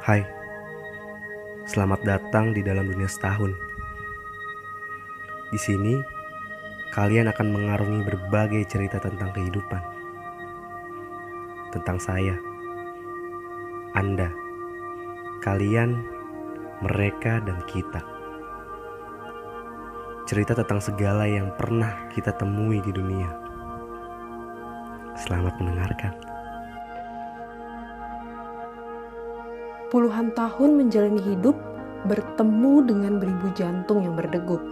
Hai, selamat datang di dalam dunia setahun. Di sini, kalian akan mengarungi berbagai cerita tentang kehidupan, tentang saya, Anda, kalian, mereka, dan kita. Cerita tentang segala yang pernah kita temui di dunia. Selamat mendengarkan. Puluhan tahun menjalani hidup bertemu dengan beribu jantung yang berdegup.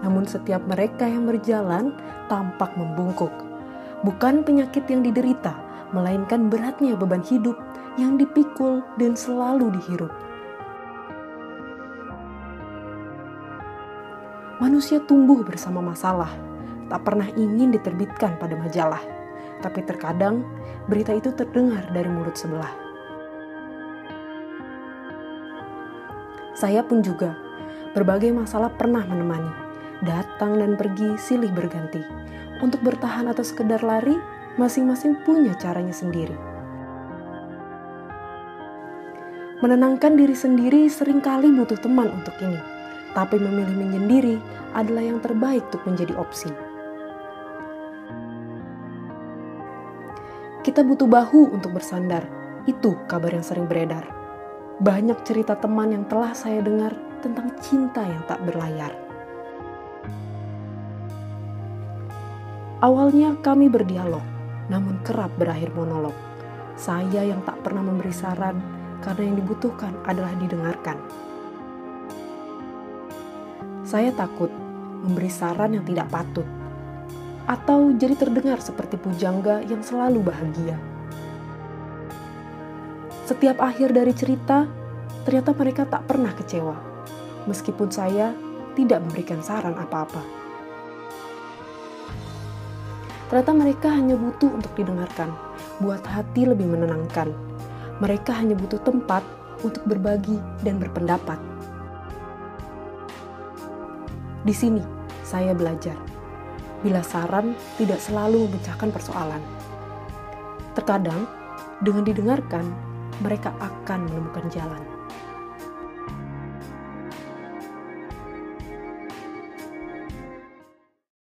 Namun setiap mereka yang berjalan tampak membungkuk. Bukan penyakit yang diderita, melainkan beratnya beban hidup yang dipikul dan selalu dihirup. Manusia tumbuh bersama masalah, tak pernah ingin diterbitkan pada majalah. Tapi terkadang berita itu terdengar dari mulut sebelah. Saya pun juga, berbagai masalah pernah menemani, datang dan pergi silih berganti. Untuk bertahan atau sekedar lari, masing-masing punya caranya sendiri. Menenangkan diri sendiri sering kali butuh teman untuk ini, tapi memilih menyendiri adalah yang terbaik untuk menjadi opsi. Kita butuh bahu untuk bersandar, itu kabar yang sering beredar banyak cerita teman yang telah saya dengar tentang cinta yang tak berlayar. Awalnya kami berdialog, namun kerap berakhir monolog. Saya yang tak pernah memberi saran karena yang dibutuhkan adalah didengarkan. Saya takut memberi saran yang tidak patut, atau jadi terdengar seperti pujangga yang selalu bahagia. Setiap akhir dari cerita, ternyata mereka tak pernah kecewa, meskipun saya tidak memberikan saran apa-apa. Ternyata mereka hanya butuh untuk didengarkan, buat hati lebih menenangkan. Mereka hanya butuh tempat untuk berbagi dan berpendapat. Di sini, saya belajar. Bila saran tidak selalu memecahkan persoalan. Terkadang, dengan didengarkan, mereka akan menemukan jalan.